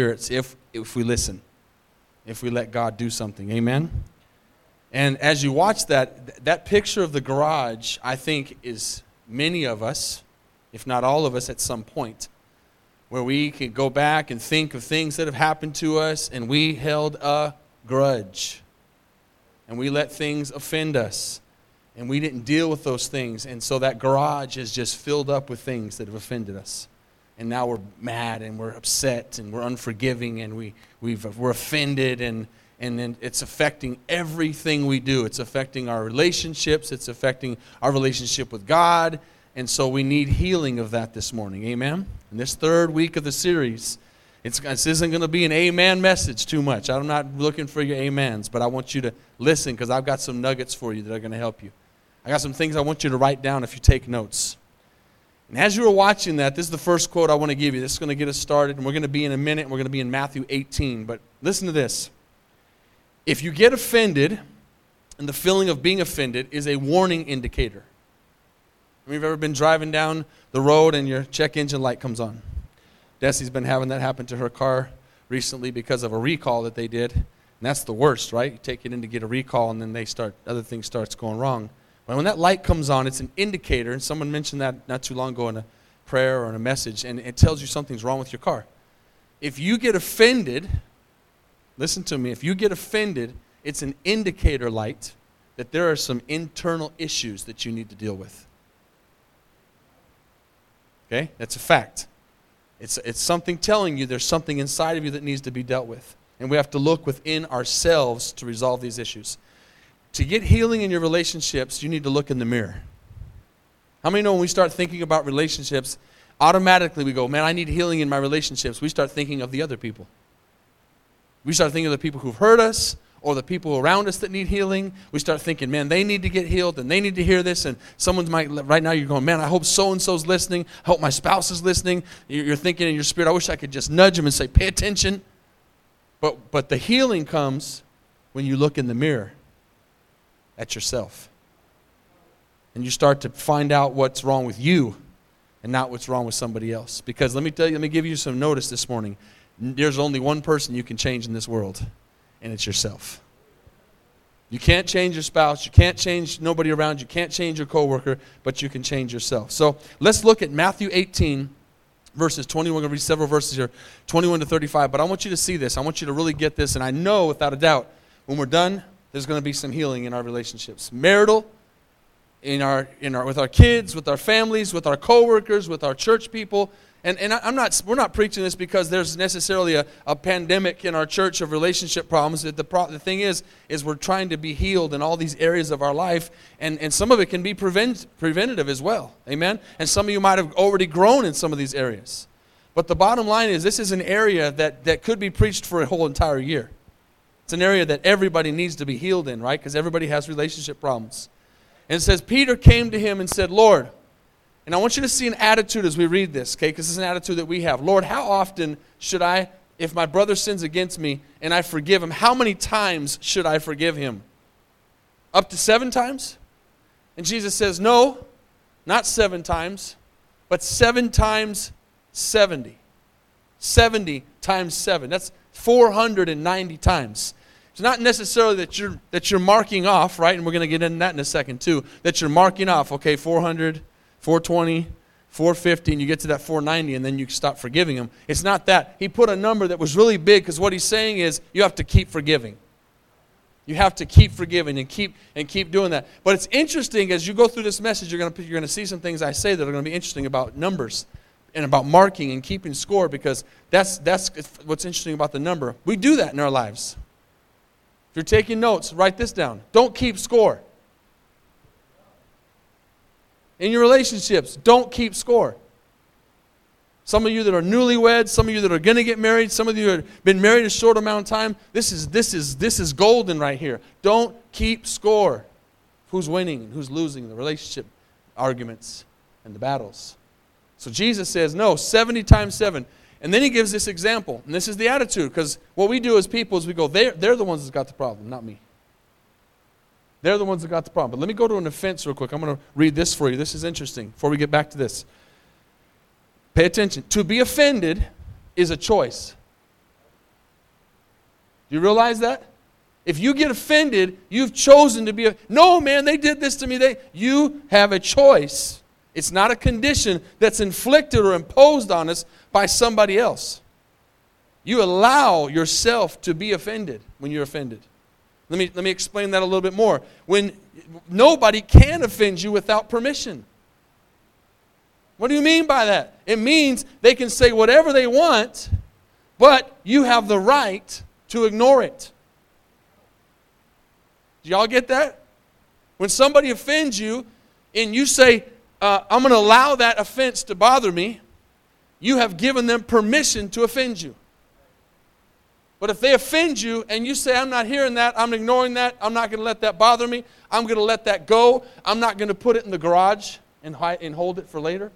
spirits if, if we listen, if we let God do something. Amen? And as you watch that, that picture of the garage, I think, is many of us, if not all of us, at some point, where we can go back and think of things that have happened to us and we held a grudge. And we let things offend us. And we didn't deal with those things. And so that garage is just filled up with things that have offended us and now we're mad and we're upset and we're unforgiving and we, we've, we're offended and, and then it's affecting everything we do. It's affecting our relationships, it's affecting our relationship with God. And so we need healing of that this morning. Amen? In this third week of the series, it's, this isn't going to be an amen message too much. I'm not looking for your amens, but I want you to listen because I've got some nuggets for you that are going to help you. I got some things I want you to write down if you take notes. And as you were watching that, this is the first quote I want to give you. This is going to get us started, and we're going to be in a minute, and we're going to be in Matthew 18. But listen to this. If you get offended, and the feeling of being offended is a warning indicator. Have you ever been driving down the road and your check engine light comes on? Desi's been having that happen to her car recently because of a recall that they did. And that's the worst, right? You take it in to get a recall, and then they start other things starts going wrong. When that light comes on, it's an indicator, and someone mentioned that not too long ago in a prayer or in a message, and it tells you something's wrong with your car. If you get offended, listen to me, if you get offended, it's an indicator light that there are some internal issues that you need to deal with. Okay? That's a fact. It's, it's something telling you there's something inside of you that needs to be dealt with. And we have to look within ourselves to resolve these issues. To get healing in your relationships, you need to look in the mirror. How many know when we start thinking about relationships, automatically we go, man, I need healing in my relationships. We start thinking of the other people. We start thinking of the people who've hurt us or the people around us that need healing. We start thinking, man, they need to get healed and they need to hear this. And someone might, right now, you're going, man, I hope so and so's listening. I hope my spouse is listening. You're thinking in your spirit, I wish I could just nudge them and say, pay attention. But, but the healing comes when you look in the mirror at yourself. And you start to find out what's wrong with you and not what's wrong with somebody else. Because let me tell you, let me give you some notice this morning. There's only one person you can change in this world, and it's yourself. You can't change your spouse, you can't change nobody around you, can't change your coworker, but you can change yourself. So let's look at Matthew 18 verses 21. We're going to read several verses here, 21 to 35. But I want you to see this. I want you to really get this. And I know without a doubt, when we're done, there's going to be some healing in our relationships. Marital in our, in our with our kids with our families with our coworkers with our church people. And, and I, am not we're not preaching this because there's necessarily a, a pandemic in our church of relationship problems. The, pro, the thing is is we're trying to be healed in all these areas of our life. And, and some of it can be prevent, preventative as well. Amen? And some of you might have already grown in some of these areas. But the bottom line is this is an area that, that could be preached for a whole entire year it's an area that everybody needs to be healed in, right? Because everybody has relationship problems. And it says, Peter came to him and said, Lord, and I want you to see an attitude as we read this, okay? Because is an attitude that we have. Lord, how often should I, if my brother sins against me and I forgive him, how many times should I forgive him? Up to seven times? And Jesus says, No, not seven times, but seven times 70. 70 times seven. That's 490 times. It's not necessarily that you're, that you're marking off, right? And we're going to get into that in a second too. That you're marking off, okay, 400, 420, 450, and you get to that 490, and then you stop forgiving him. It's not that. He put a number that was really big because what he's saying is you have to keep forgiving. You have to keep forgiving and keep and keep doing that. But it's interesting as you go through this message, you're going to you're going to see some things I say that are going to be interesting about numbers and about marking and keeping score because that's that's what's interesting about the number. We do that in our lives. If you're taking notes, write this down. Don't keep score. In your relationships, don't keep score. Some of you that are newlyweds, some of you that are going to get married, some of you that have been married a short amount of time, this is, this is, this is golden right here. Don't keep score. Who's winning and who's losing the relationship arguments and the battles. So Jesus says, no, 70 times 7. And then he gives this example. And this is the attitude, because what we do as people is we go, they're, they're the ones that got the problem, not me. They're the ones that got the problem. But let me go to an offense real quick. I'm going to read this for you. This is interesting before we get back to this. Pay attention. To be offended is a choice. Do you realize that? If you get offended, you've chosen to be a, no man, they did this to me. They you have a choice. It's not a condition that's inflicted or imposed on us by somebody else. You allow yourself to be offended when you're offended. Let me, let me explain that a little bit more. When nobody can offend you without permission. What do you mean by that? It means they can say whatever they want, but you have the right to ignore it. Do y'all get that? When somebody offends you and you say, uh, I'm going to allow that offense to bother me, you have given them permission to offend you. But if they offend you and you say, I'm not hearing that, I'm ignoring that, I'm not going to let that bother me, I'm going to let that go, I'm not going to put it in the garage and, hide, and hold it for later,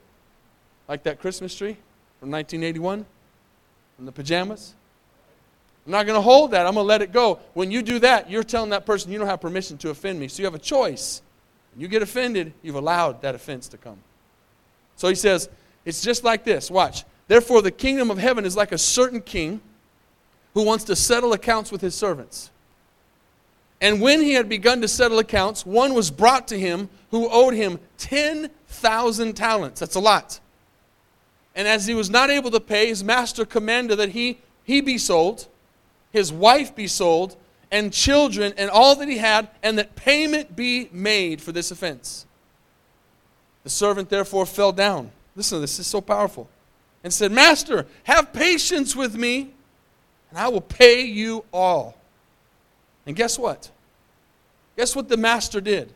like that Christmas tree from 1981 from the pajamas. I'm not going to hold that. I'm going to let it go. When you do that, you're telling that person you don't have permission to offend me. So you have a choice. You get offended, you've allowed that offense to come. So he says, it's just like this. Watch. Therefore, the kingdom of heaven is like a certain king who wants to settle accounts with his servants. And when he had begun to settle accounts, one was brought to him who owed him 10,000 talents. That's a lot. And as he was not able to pay, his master commanded that he, he be sold his wife be sold, and children, and all that he had, and that payment be made for this offense. The servant therefore fell down. Listen, to this is so powerful. And said, Master, have patience with me, and I will pay you all. And guess what? Guess what the master did?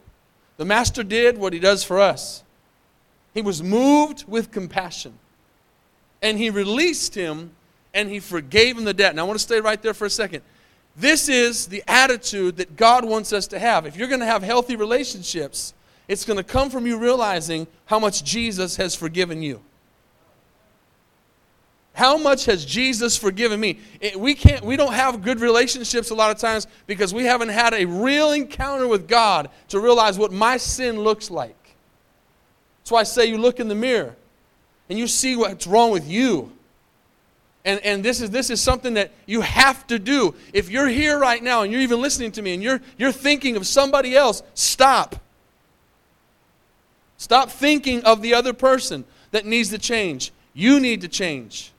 The master did what he does for us. He was moved with compassion. And he released him and he forgave him the debt. Now, I want to stay right there for a second. This is the attitude that God wants us to have. If you're going to have healthy relationships, it's going to come from you realizing how much Jesus has forgiven you. How much has Jesus forgiven me? We can't we don't have good relationships a lot of times because we haven't had a real encounter with God to realize what my sin looks like. That's why I say you look in the mirror and you see what's wrong with you. And, and this, is, this is something that you have to do. If you're here right now and you're even listening to me and you're, you're thinking of somebody else, stop. Stop thinking of the other person that needs to change. You need to change.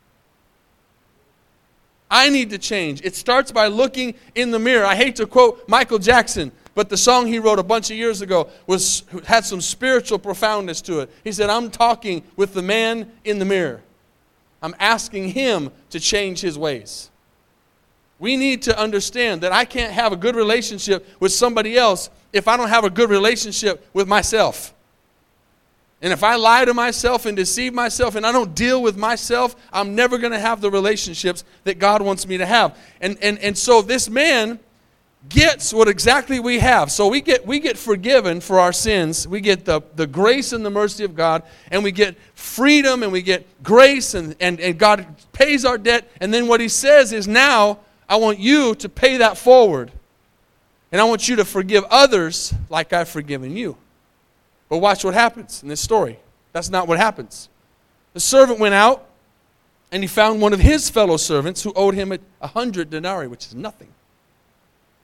I need to change. It starts by looking in the mirror. I hate to quote Michael Jackson, but the song he wrote a bunch of years ago was, had some spiritual profoundness to it. He said, I'm talking with the man in the mirror. I'm asking Him to change His ways. We need to understand that I can't have a good relationship with somebody else if I don't have a good relationship with myself. And if I lie to myself and deceive myself and I don't deal with myself, I'm never going to have the relationships that God wants me to have. And, and, and so this man gets what exactly we have. So we get, we get forgiven for our sins. We get the, the grace and the mercy of God, and we get freedom and we get grace, and, and, and God pays our debt. And then what He says is, now I want you to pay that forward. And I want you to forgive others like I've forgiven you. But watch what happens in this story. That's not what happens. The servant went out and he found one of his fellow servants who owed him a hundred denarii, which is nothing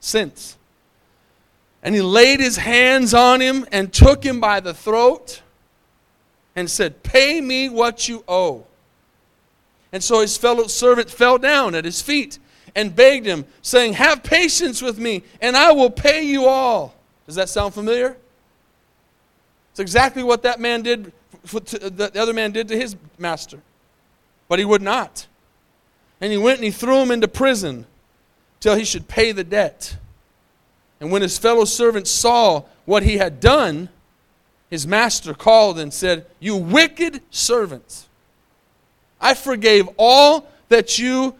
since. And he laid his hands on him and took him by the throat and said, Pay me what you owe. And so his fellow servant fell down at his feet and begged him, saying, Have patience with me, and I will pay you all. Does that sound familiar? It's exactly what that man did, uh, the other man did to his master. But he would not. And he went and he threw him into prison till he should pay the debt. And when his fellow servants saw what he had done, his master called and said, You wicked servants, I forgave all that you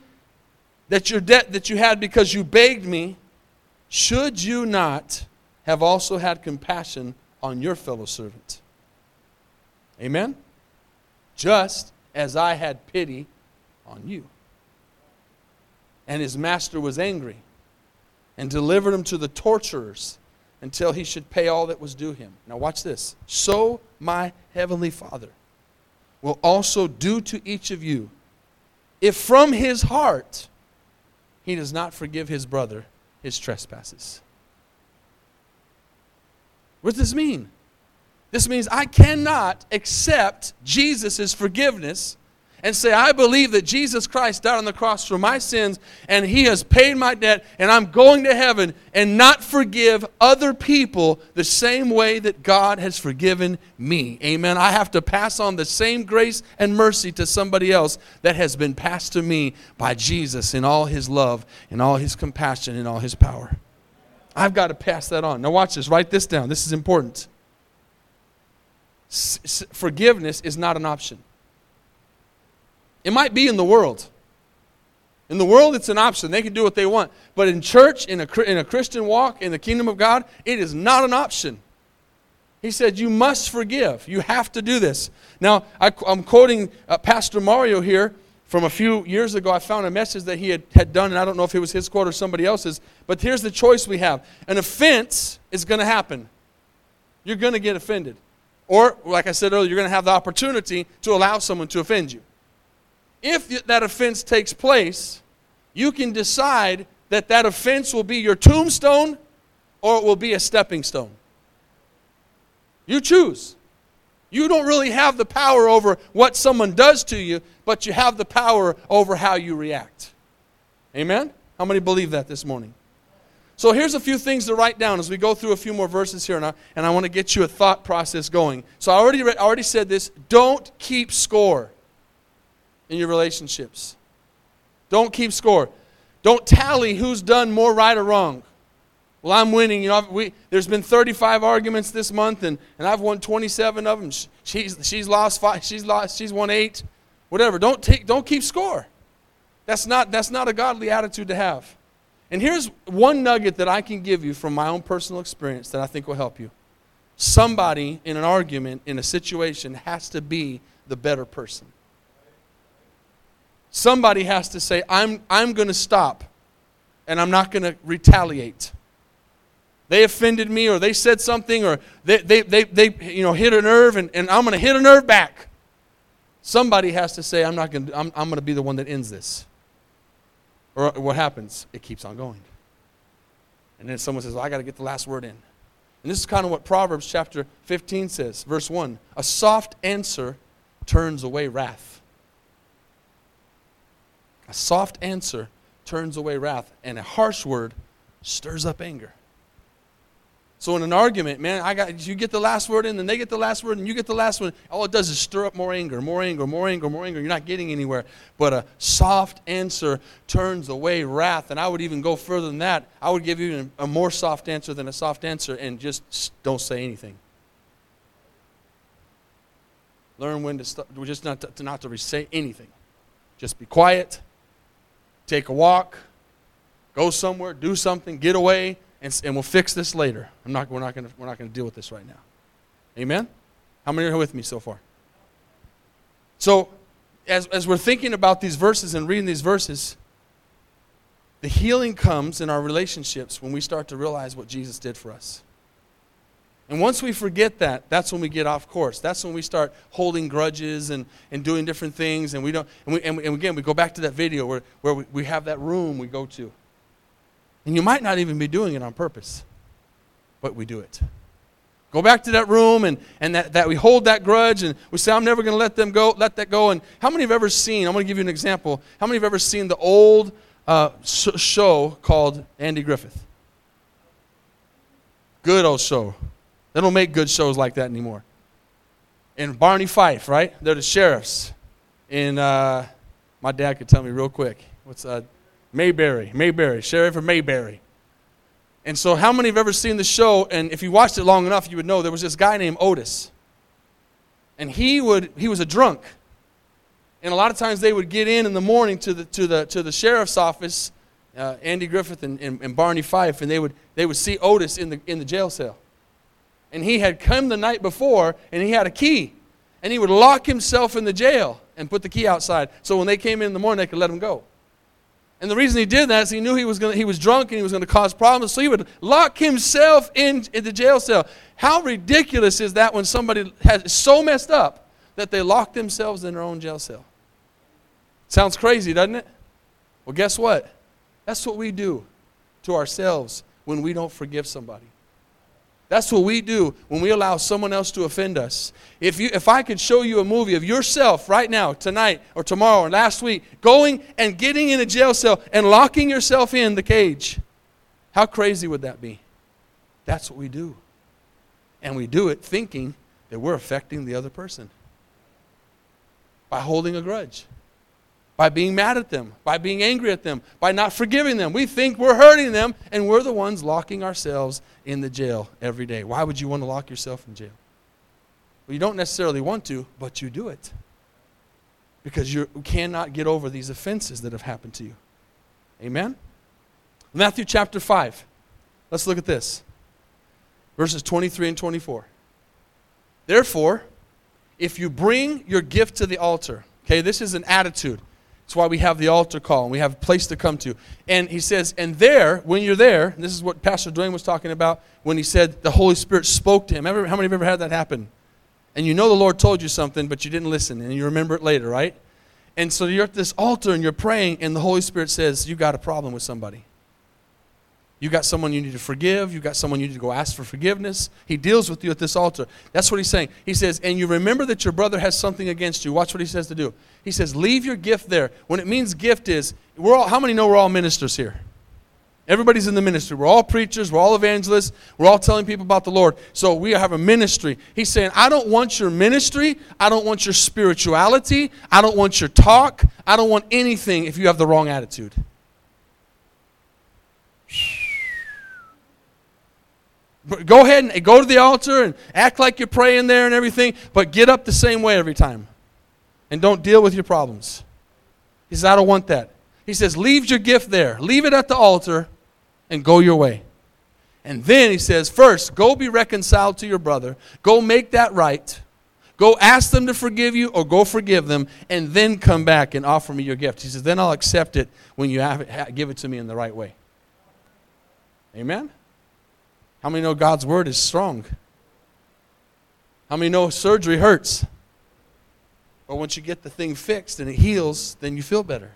that your debt that you had because you begged me. Should you not have also had compassion on your fellow servant? Amen? Just as I had pity on you. And his master was angry and delivered him to the torturers until he should pay all that was due him. Now, watch this. So my heavenly Father will also do to each of you if from his heart he does not forgive his brother his trespasses. What does this mean? This means I cannot accept Jesus' forgiveness and say, I believe that Jesus Christ died on the cross for my sins and he has paid my debt and I'm going to heaven and not forgive other people the same way that God has forgiven me. Amen. I have to pass on the same grace and mercy to somebody else that has been passed to me by Jesus in all his love, in all his compassion, in all his power. I've got to pass that on. Now, watch this. Write this down. This is important. S- forgiveness is not an option. It might be in the world. In the world, it's an option. They can do what they want. But in church, in a, in a Christian walk, in the kingdom of God, it is not an option. He said, You must forgive. You have to do this. Now, I, am quoting uh, Pastor Mario here from a few years ago. I found a message that he had, had done, and I don't know if it was his quote or somebody else's. But here's the choice we have an offense is going to happen. You're going to get offended. Or, like I said earlier, you're going to have the opportunity to allow someone to offend you if that offense takes place, you can decide that that offense will be your tombstone or it will be a stepping stone. You choose. You don't really have the power over what someone does to you, but you have the power over how you react. Amen? How many believe that this morning? So here's a few things to write down as we go through a few more verses here, and I, and I want to get you a thought process going. So I already, I already said this don't keep score in your relationships. Don't keep score. Don't tally who's done more right or wrong. Well, I'm winning. You know, we, there's been 35 arguments this month, and, and I've won 27 of them. She's, she's lost five. She's lost. She's won eight. Whatever. Don't take. Don't keep score. That's not. That's not a godly attitude to have. And here's one nugget that I can give you from my own personal experience that I think will help you. Somebody in an argument, in a situation, has to be the better person. Somebody has to say, I'm, I'm going to stop and I'm not going to retaliate. They offended me or they said something or they, they, they, they you know, hit a nerve and, and I'm going to hit a nerve back. Somebody has to say, I'm, not going to, I'm, I'm going to be the one that ends this. Or what happens? It keeps on going. And then someone says, well, I got to get the last word in. And this is kind of what Proverbs chapter 15 says, verse 1. A soft answer turns away wrath. A soft answer turns away wrath, and a harsh word stirs up anger. So in an argument, man, I got you get the last word in, and they get the last word, and you get the last one. All it does is stir up more anger, more anger, more anger, more anger. You're not getting anywhere. But a soft answer turns away wrath. And I would even go further than that. I would give you a more soft answer than a soft answer, and just don't say anything. Learn when to stop, just not to, not to say anything. Just be quiet take a walk, go somewhere, do something, get away, and, and we'll fix this later. I'm not, we're not going to deal with this right now. Amen? How many are with me so far? So, as, as we're thinking about these verses and reading these verses, the healing comes in our relationships when we start to realize what Jesus did for us. And once we forget that, that's when we get off course. That's when we start holding grudges and, and doing different things. And, we don't, and, we, and, again, we go back to that video where, where we, we have that room we go to. And you might not even be doing it on purpose, but we do it. Go back to that room and, and that, that we hold that grudge and we say, I'm never going to let them go, let that go. And how many have ever seen, I'm going to give you an example. How many have ever seen the old uh, show called Andy Griffith? Good old show. They don't make good shows like that anymore. And Barney Fife, right? They're the sheriffs. And uh, my dad could tell me real quick. What's uh, Mayberry? Mayberry, sheriff of Mayberry. And so, how many have ever seen the show? And if you watched it long enough, you would know there was this guy named Otis, and he would he was a drunk. And a lot of times they would get in in the morning to the to the to the sheriff's office, uh, Andy Griffith and, and, and Barney Fife, and they would they would see Otis in the in the jail cell and he had come the night before and he had a key. And he would lock himself in the jail and put the key outside so when they came in in the morning, they could let him go. And the reason he did that is he knew he was, gonna, he was drunk and he was going to cause problems, so he would lock himself in, in the jail cell. How ridiculous is that when somebody has so messed up that they lock themselves in their own jail cell? Sounds crazy, doesn't it? Well, guess what? That's what we do to ourselves when we don't forgive somebody. That's what we do when we allow someone else to offend us. If, you, if I could show you a movie of yourself right now, tonight, or tomorrow, or last week, going and getting in a jail cell and locking yourself in the cage, how crazy would that be? That's what we do. And we do it thinking that we're affecting the other person by holding a grudge, by being mad at them, by being angry at them, by not forgiving them. We think we're hurting them, and we're the ones locking ourselves in the jail every day. Why would you want to lock yourself in jail? Well, you don't necessarily want to, but you do it because you cannot get over these offenses that have happened to you. Amen? Matthew chapter 5. Let's look at this verses 23 and 24. Therefore, if you bring your gift to the altar, okay, this is an attitude. That's why we have the altar call and we have a place to come to. And he says, and there, when you're there, this is what Pastor Dwayne was talking about when he said the Holy Spirit spoke to him. Ever, how many of you ever had that happen? And you know the Lord told you something, but you didn't listen, and you remember it later, right? And so you're at this altar and you're praying, and the Holy Spirit says, You got a problem with somebody. You got someone you need to forgive. You got someone you need to go ask for forgiveness. He deals with you at this altar. That's what he's saying. He says, and you remember that your brother has something against you. Watch what he says to do. He says, leave your gift there. When it means gift is, we're all, how many know we're all ministers here? Everybody's in the ministry. We're all preachers. We're all evangelists. We're all telling people about the Lord. So we have a ministry. He's saying, I don't want your ministry. I don't want your spirituality. I don't want your talk. I don't want anything if you have the wrong attitude. Go ahead and go to the altar and act like you're praying there and everything, but get up the same way every time. And don't deal with your problems. He says, I don't want that. He says, Leave your gift there, leave it at the altar, and go your way. And then he says, First, go be reconciled to your brother, go make that right. Go ask them to forgive you or go forgive them, and then come back and offer me your gift. He says, Then I'll accept it when you it, give it to me in the right way. Amen? How many know God's word is strong? How many know surgery hurts? But once you get the thing fixed and it heals, then you feel better.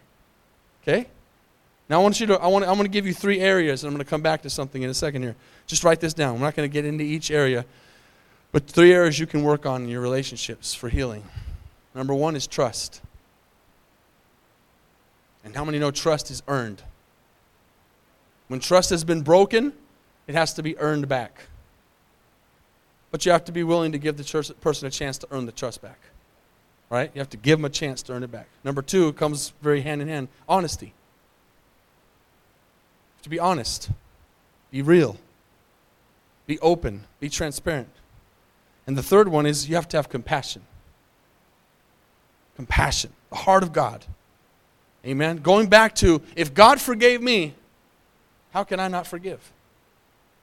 Okay? Now I want you to I want I'm going to give you three areas and I'm going to come back to something in a second here. Just write this down. We're not going to get into each area. But three areas you can work on in your relationships for healing. Number 1 is trust. And how many know trust is earned? When trust has been broken, it has to be earned back. But you have to be willing to give the person a chance to earn the trust back. Right? You have to give them a chance to earn it back. Number two comes very hand in hand honesty. To be honest, be real, be open, be transparent. And the third one is you have to have compassion. Compassion, the heart of God. Amen. Going back to if God forgave me, how can I not forgive?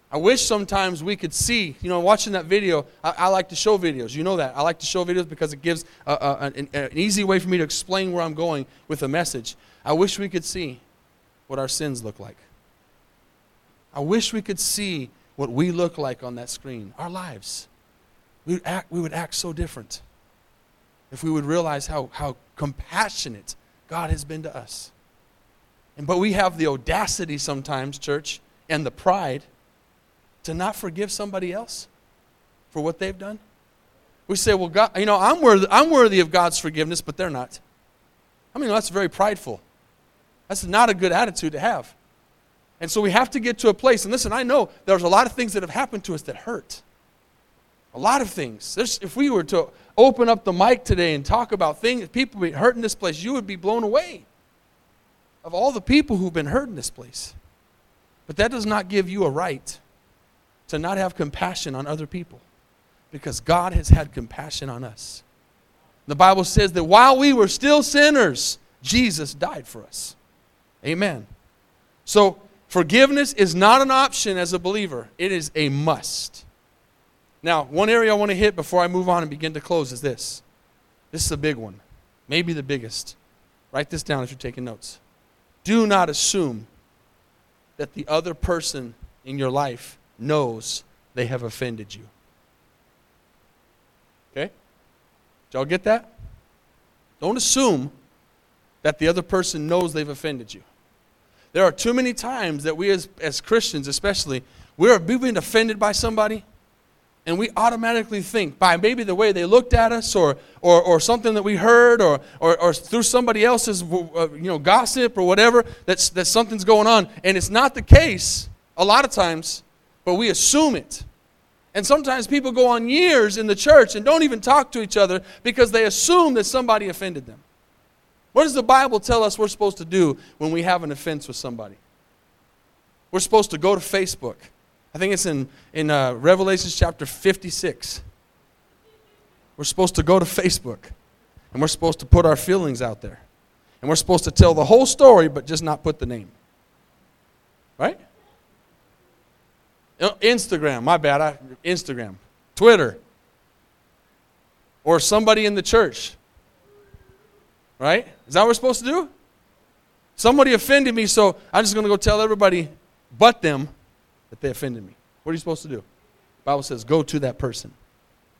I wish sometimes we could see, you know, watching that video. I, I, like to show videos. You know that. I like to show videos because it gives a, a, an, an easy way for me to explain where I'm going with a message. I wish we could see what our sins look like. I wish we could see what we look like on that screen, our lives. We would act, we would act so different if we would realize how, how compassionate God has been to us. And, but we have the audacity sometimes, church, and the pride to not forgive somebody else for what they've done? We say, well, God, you know, I'm worthy, I'm worthy of God's forgiveness, but they're not. I mean, that's very prideful. That's not a good attitude to have. And so we have to get to a place, and listen, I know there's a lot of things that have happened to us that hurt. A lot of things. There's, if we were to open up the mic today and talk about things, people be hurt in this place, you would be blown away of all the people who've been hurt in this place. But that does not give you a right to not have compassion on other people because God has had compassion on us. The Bible says that while we were still sinners, Jesus died for us. Amen. So, forgiveness is not an option as a believer, it is a must. Now, one area I want to hit before I move on and begin to close is this. This is a big one, maybe the biggest. Write this down if you're taking notes. Do not assume that the other person in your life knows they have offended you. Okay? Did y'all get that? Don't assume that the other person knows they've offended you. There are too many times that we, as, as Christians especially, we're, been offended by somebody, and we automatically think by maybe the way they looked at us or, or, or something that we heard or, or, or through somebody else's uh, you know, gossip or whatever that, that something's going on. And it's not the case a lot of times, but we assume it. And sometimes people go on years in the church and don't even talk to each other because they assume that somebody offended them. What does the Bible tell us we're supposed to do when we have an offense with somebody? We're supposed to go to Facebook I think it's in, in uh, Revelation chapter 56. We're supposed to go to Facebook and we're supposed to put our feelings out there. And we're supposed to tell the whole story, but just not put the name. Right? Uh, Instagram, my bad. I, Instagram. Twitter. Or somebody in the church. Right? Is that what we're supposed to do? Somebody offended me, so I'm just going to go tell everybody but them that they offended me. What are you supposed to do? The Bible says go to that person.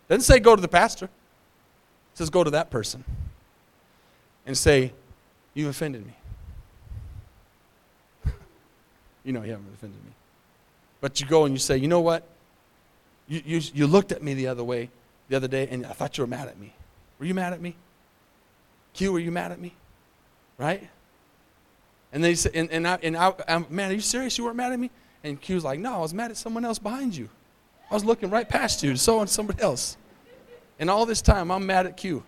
It doesn't say go to the pastor. It says go to that person and say, You've offended me. you know you haven't offended me. But you go and you say, you know what? You, you, you looked at me the other way, the other day, and I thought you were mad at me. Were you mad at me? Q, were you mad at me? Right? And then he said, and, and, I, and I, I'm, man, are you serious? You weren't mad at me? And Q's like, no, I was mad at someone else behind you. I was looking right past you, so on somebody else. And all this time, I'm mad at Q.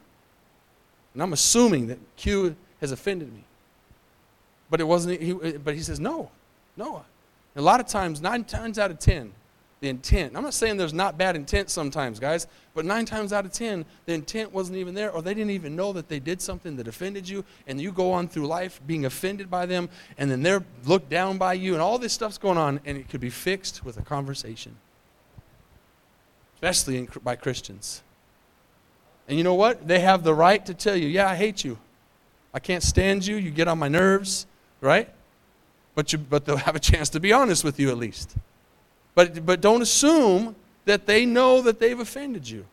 And I'm assuming that Q has offended me. But it wasn't, he, but he says, no, no. A lot of times, nine times out of ten, the intent. I'm not saying there's not bad intent sometimes, guys, but nine times out of ten, the intent wasn't even there, or they didn't even know that they did something that offended you, and you go on through life being offended by them, and then they're looked down by you, and all this stuff's going on, and it could be fixed with a conversation, especially in, by Christians. And you know what? They have the right to tell you, yeah, I hate you. I can't stand you. You get on my nerves, right? But, you, but they'll have a chance to be honest with you at least. But, but don't assume that they know that they've offended you.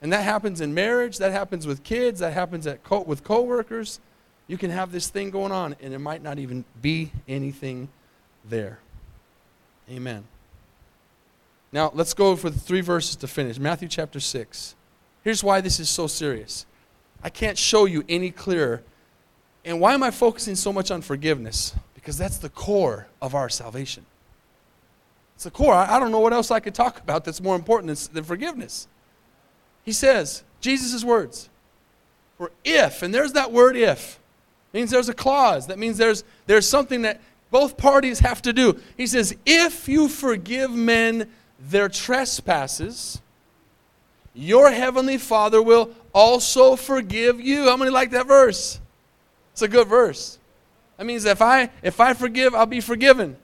And that happens in marriage, that happens with kids, that happens at co- with coworkers. You can have this thing going on, and there might not even be anything there. Amen. Now, let's go for the three verses to finish. Matthew chapter 6. Here's why this is so serious. I can't show you any clearer. And why am I focusing so much on forgiveness? Because that's the core of our salvation. It's the core. I, don't know what else I could talk about that's more important than, than forgiveness. He says, Jesus' words, for if, and there's that word if, means there's a clause. That means there's, there's something that both parties have to do. He says, if you forgive men their trespasses, your heavenly Father will also forgive you. How many like that verse? It's a good verse. That means if I if I forgive, I'll be forgiven.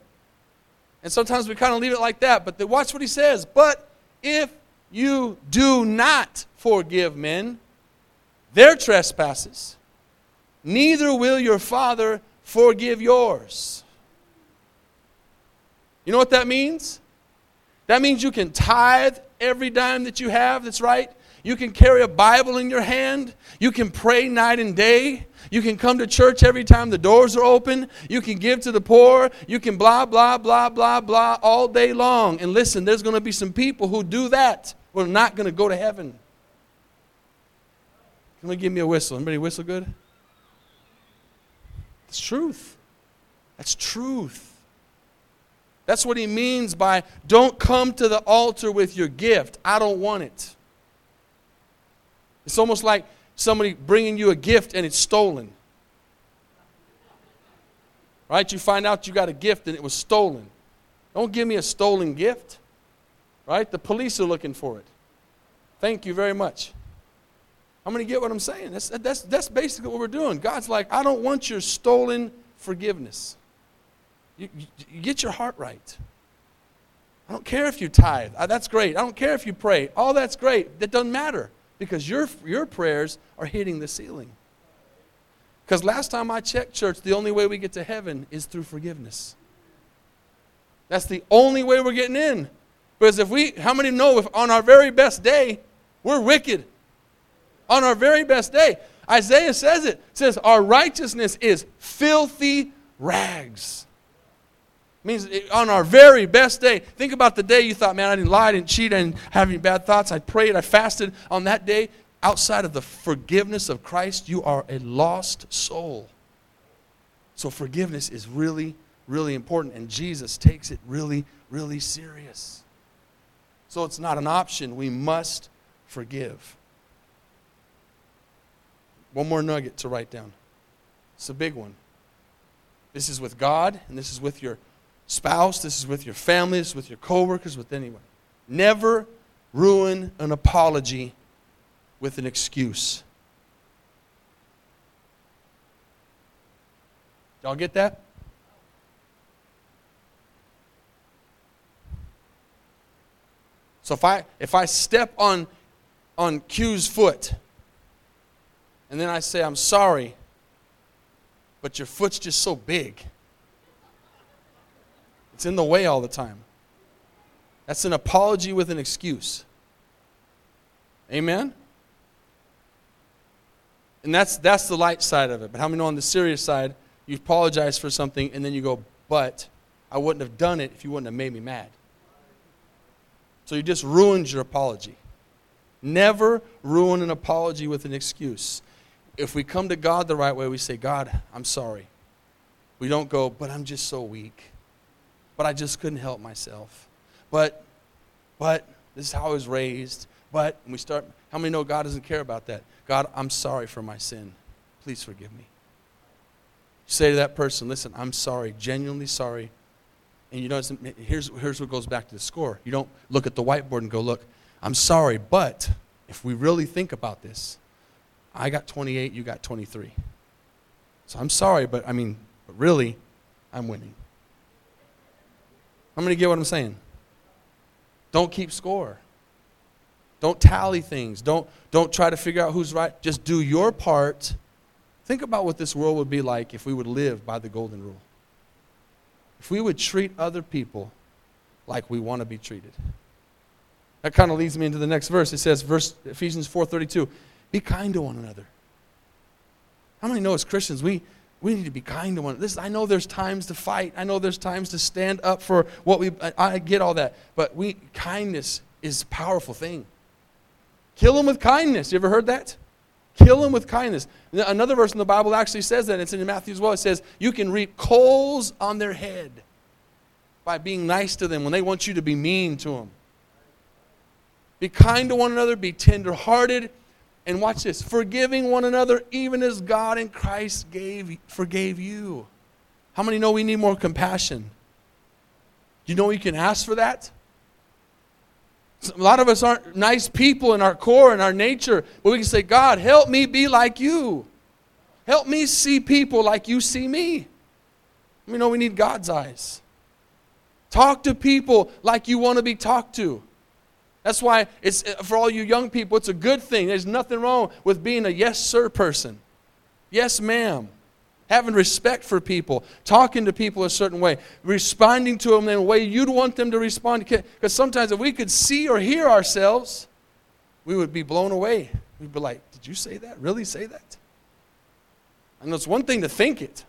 And sometimes we kind of leave it like that. But the, watch what he says. But if you do not forgive men their trespasses, neither will your Father forgive yours. You know what that means? That means you can tithe every dime that you have that's right. You can carry a Bible in your hand. You can pray night and day. You can come to church every time the doors are open. You can give to the poor. You can blah, blah, blah, blah, blah all day long. And listen, there's going to be some people who do that who are not going to go to heaven. Can you give me a whistle? Anybody whistle good? It's truth. That's truth. That's what he means by don't come to the altar with your gift. I don't want it. It's almost like somebody bringing you a gift and it's stolen. Right? You find out you got a gift and it was stolen. Don't give me a stolen gift. Right? The police are looking for it. Thank you very much. I'm going to get what I'm saying. That's, that's, that's basically what we're doing. God's like, I don't want your stolen forgiveness. You, you, you get your heart right. I don't care if you tithe. That's great. I don't care if you pray. All that's great. That doesn't matter because your, your prayers are hitting the ceiling. Because last time I checked, church, the only way we get to heaven is through forgiveness. That's the only way we're getting in. Because if we, how many know if on our very best day, we're wicked? On our very best day. Isaiah says it, says, Our righteousness is filthy rags. Means on our very best day, think about the day you thought, man, I didn't lie, I didn't cheat, I didn't have any bad thoughts, I prayed, I fasted. On that day, outside of the forgiveness of Christ, you are a lost soul. So forgiveness is really, really important, and Jesus takes it really, really serious. So it's not an option. We must forgive. One more nugget to write down. It's a big one. This is with God, and this is with your spouse, this is with your family, this is with your coworkers, with anyone. Never ruin an apology with an excuse. Y'all get that? So if I if I step on on Q's foot and then I say I'm sorry, but your foot's just so big. It's in the way all the time. That's an apology with an excuse. Amen? And that's, that's the light side of it. But how many know on the serious side, you apologize for something and then you go, but I wouldn't have done it if you wouldn't have made me mad. So you just ruined your apology. Never ruin an apology with an excuse. If we come to God the right way, we say, God, I'm sorry. We don't go, but I'm just so weak. But I just couldn't help myself. But, but, this is how I was raised. But, and we start, how many know God doesn't care about that? God, I'm sorry for my sin. Please forgive me. You say to that person, listen, I'm sorry, genuinely sorry. And you know, here's, here's what goes back to the score. You don't look at the whiteboard and go, look, I'm sorry, but if we really think about this, I got 28, you got 23. So I'm sorry, but I mean, but really, I'm winning. Going to get what I'm saying. Don't keep score. Don't tally things. Don't, don't try to figure out who's right. Just do your part. Think about what this world would be like if we would live by the golden rule. If we would treat other people like we want to be treated. That kind of leads me into the next verse. It says, verse Ephesians 4:32, be kind to one another. How many know as Christians we we need to be kind to one another. This, I know there's times to fight. I know there's times to stand up for what we I, I get all that. But we kindness is a powerful thing. Kill them with kindness. You ever heard that? Kill them with kindness. Another verse in the Bible actually says that. It's in Matthew as well. It says, You can reap coals on their head by being nice to them when they want you to be mean to them. Be kind to one another, be tenderhearted, and watch this forgiving one another, even as God in Christ gave, forgave you. How many know we need more compassion? You know you can ask for that? A lot of us aren't nice people in our core and our nature, but we can say, God, help me be like you. Help me see people like you see me. We know we need God's eyes. Talk to people like you want to be talked to. That's why it's uh, for all you young people, it's a good thing. There's nothing wrong with being a yes sir person. Yes, ma'am having respect for people, talking to people a certain way, responding to them in a way you'd want them to respond. Because sometimes if we could see or hear ourselves, we would be blown away. We'd be like, Did you say that? Really say that? And it's one thing to think it,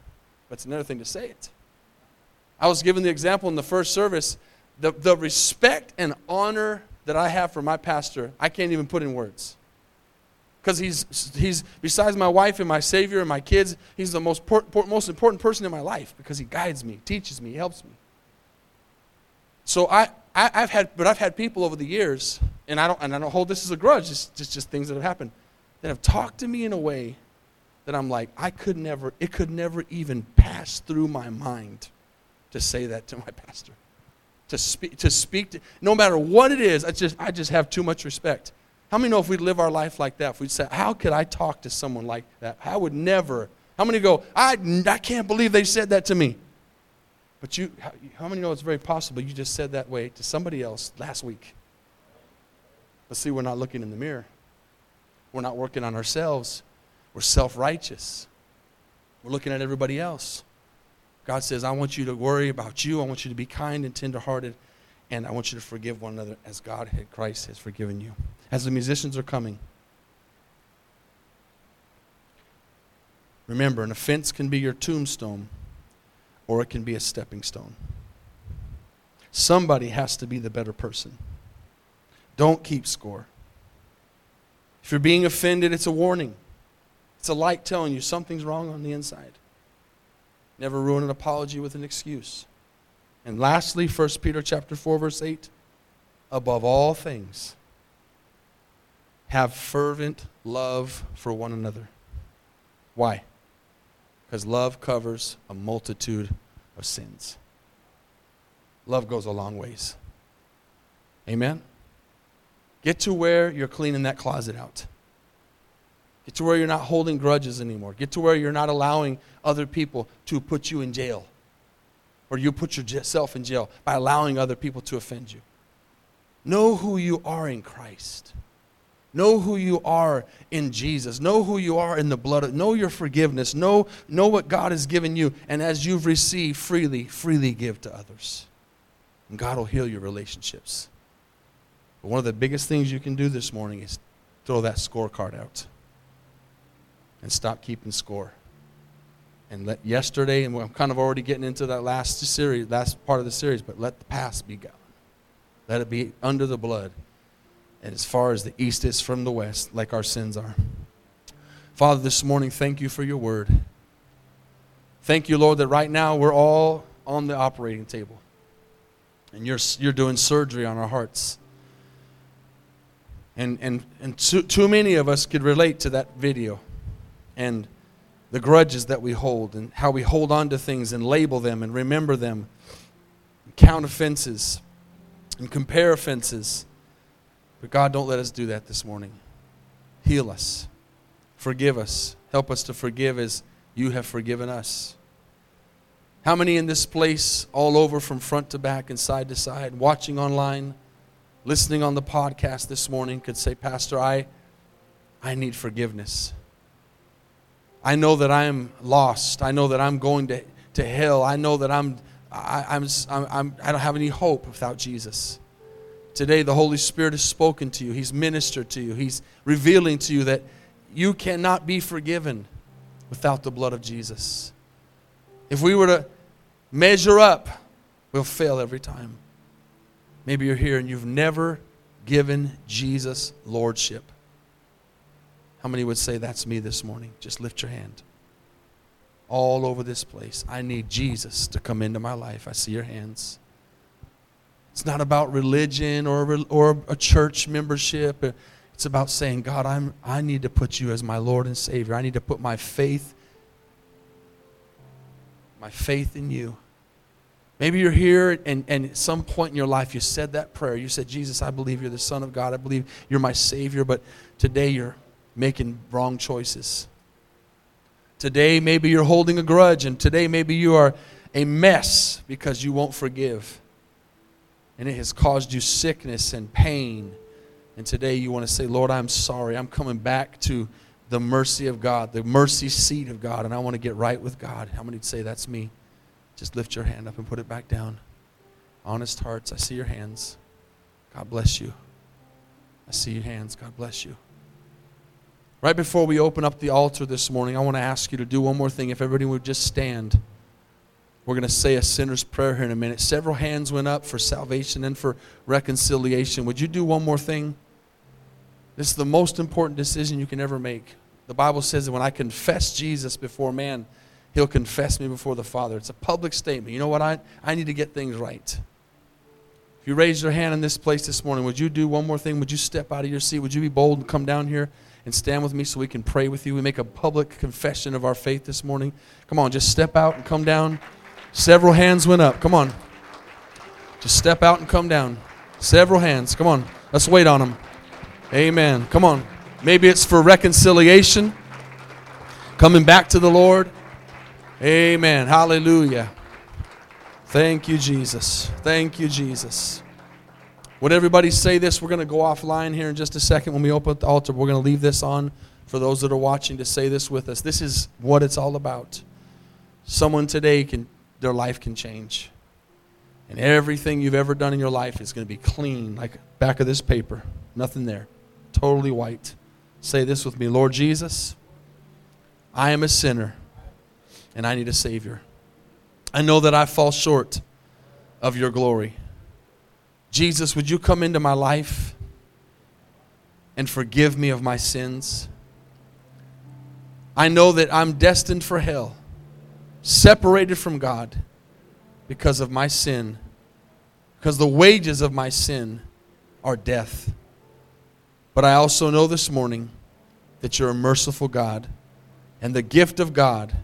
but it's another thing to say it. I was given the example in the first service the, the respect and honor that I have for my pastor, I can't even put in words because he's, he's, besides my wife and my Savior and my kids, he's the most, por- por- most important person in my life because he guides me, teaches me, helps me. So I, I, have had, but I've had people over the years, and I don't, and I don't hold this as a grudge, it's just, just things that have happened, that have talked to me in a way that I'm like, I could never, it could never even pass through my mind to say that to my pastor. To speak, to speak to, no matter what it is, I just, I just have too much respect. How many know if we live our life like that, if we'd say, How could I talk to someone like that? I would never. How many go, I, I can't believe they said that to me? But you, how, how many know it's very possible you just said that way to somebody else last week? But see, we're not looking in the mirror. We're not working on ourselves. We're self righteous. We're looking at everybody else. God says, I want you to worry about you. I want you to be kind and tenderhearted. And I want you to forgive one another as God, Christ, has forgiven you as the musicians are coming. Remember, an offense can be your tombstone, or it can be a stepping stone. Somebody has to be the better person. Don't keep score. If you're being offended, it's a warning. It's a light telling you something's wrong on the inside. Never ruin an apology with an excuse. And lastly, 1 Peter chapter 4 verse 8, above all things, have fervent love for one another. Why? Because love covers a multitude of sins. Love goes a long ways. Amen? Get to where you're cleaning that closet out. Get to where you're not holding grudges anymore. Get to where you're not allowing other people to put you in jail. Or you put yourself in jail by allowing other people to offend you. Know who you are in Christ. Know who you are in Jesus. Know who you are in the blood. Of, know your forgiveness. Know, know what God has given you. And as you've received freely, freely give to others. And God will heal your relationships. But one of the biggest things you can do this morning is throw that scorecard out and stop keeping score. And let yesterday, and I'm kind of already getting into that last series, last part of the series, but let the past be gone. Let it be under the blood and as far as the east is from the west, like our sins are. Father, this morning, thank you for your word. Thank you, Lord, that right now we're all on the operating table. And you're, you're doing surgery on our hearts. And, and, and too, too many of us could relate to that video and the grudges that we hold and how we hold on to things and label them and remember them, and count offenses and compare offenses but God, don't let us do that this morning. Heal us. Forgive us. Help us to forgive as you have forgiven us. How many in this place, all over from front to back and side to side, watching online, listening on the podcast this morning, could say, Pastor, I, I need forgiveness. I know that I am lost. I know that I'm going to, to hell. I know that I'm, I, I'm, I'm, I don't have any hope without Jesus. Today, the Holy Spirit has spoken to you. He's ministered to you. He's revealing to you that you cannot be forgiven without the blood of Jesus. If we were to measure up, we'll fail every time. Maybe you're here and you've never given Jesus lordship. How many would say that's me this morning? Just lift your hand. All over this place. I need Jesus to come into my life. I see your hands. It's not about religion or, or a church membership. It's about saying, God, I'm, I need to put you as my Lord and Savior. I need to put my faith, my faith in you. Maybe you're here and, and at some point in your life you said that prayer. You said, Jesus, I believe you're the Son of God. I believe you're my Savior, but today you're making wrong choices. Today maybe you're holding a grudge, and today maybe you are a mess because you won't forgive and it has caused you sickness and pain. And today you want to say, Lord, I'm sorry. I'm coming back to the mercy of God, the mercy seat of God, and I want to get right with God. How many say that's me? Just lift your hand up and put it back down. Honest hearts, I see your hands. God bless you. I see your hands. God bless you. Right before we open up the altar this morning, I want to ask you to do one more thing. If everybody would just stand. We're going to say a sinner's prayer here in a minute. Several hands went up for salvation and for reconciliation. Would you do one more thing? This is the most important decision you can ever make. The Bible says that when I confess Jesus before man, he'll confess me before the Father. It's a public statement. You know what? I, I need to get things right. If you raise your hand in this place this morning, would you do one more thing? Would you step out of your seat? Would you be bold and come down here and stand with me so we can pray with you? We make a public confession of our faith this morning. Come on, just step out and come down. Several hands went up. Come on. Just step out and come down. Several hands. Come on. Let's wait on them. Amen. Come on. Maybe it's for reconciliation, coming back to the Lord. Amen. Hallelujah. Thank you, Jesus. Thank you, Jesus. Would everybody say this? We're going to go offline here in just a second when we open the altar. We're going to leave this on for those that are watching to say this with us. This is what it's all about. Someone today can their life can change. And everything you've ever done in your life is going to be clean, like back of this paper. Nothing there. Totally white. Say this with me Lord Jesus, I am a sinner and I need a Savior. I know that I fall short of your glory. Jesus, would you come into my life and forgive me of my sins? I know that I'm destined for hell, separated from God because of my sin, because the wages of my sin are death. But I also know this morning that you're a merciful God, and the gift of God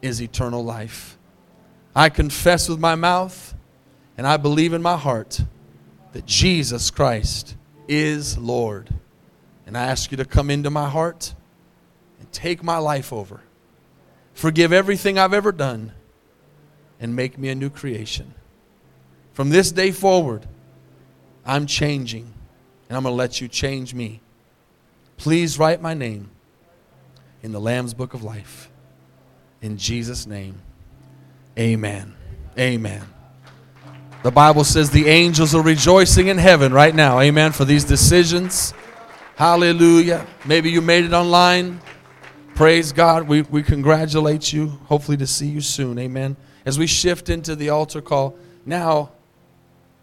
is eternal life. I confess with my mouth, and I believe in my heart that Jesus Christ is Lord. And I ask you to come into my heart and take my life over. Forgive everything I've ever done and make me a new creation. From this day forward, I'm changing, and I'm going to let you change me. Please write my name in the Lamb's Book of Life. In Jesus' name, amen. Amen. The Bible says the angels are rejoicing in heaven right now. Amen. For these decisions. Hallelujah. Maybe you made it online. Praise God. We, we congratulate you. Hopefully, to see you soon. Amen. As we shift into the altar call, now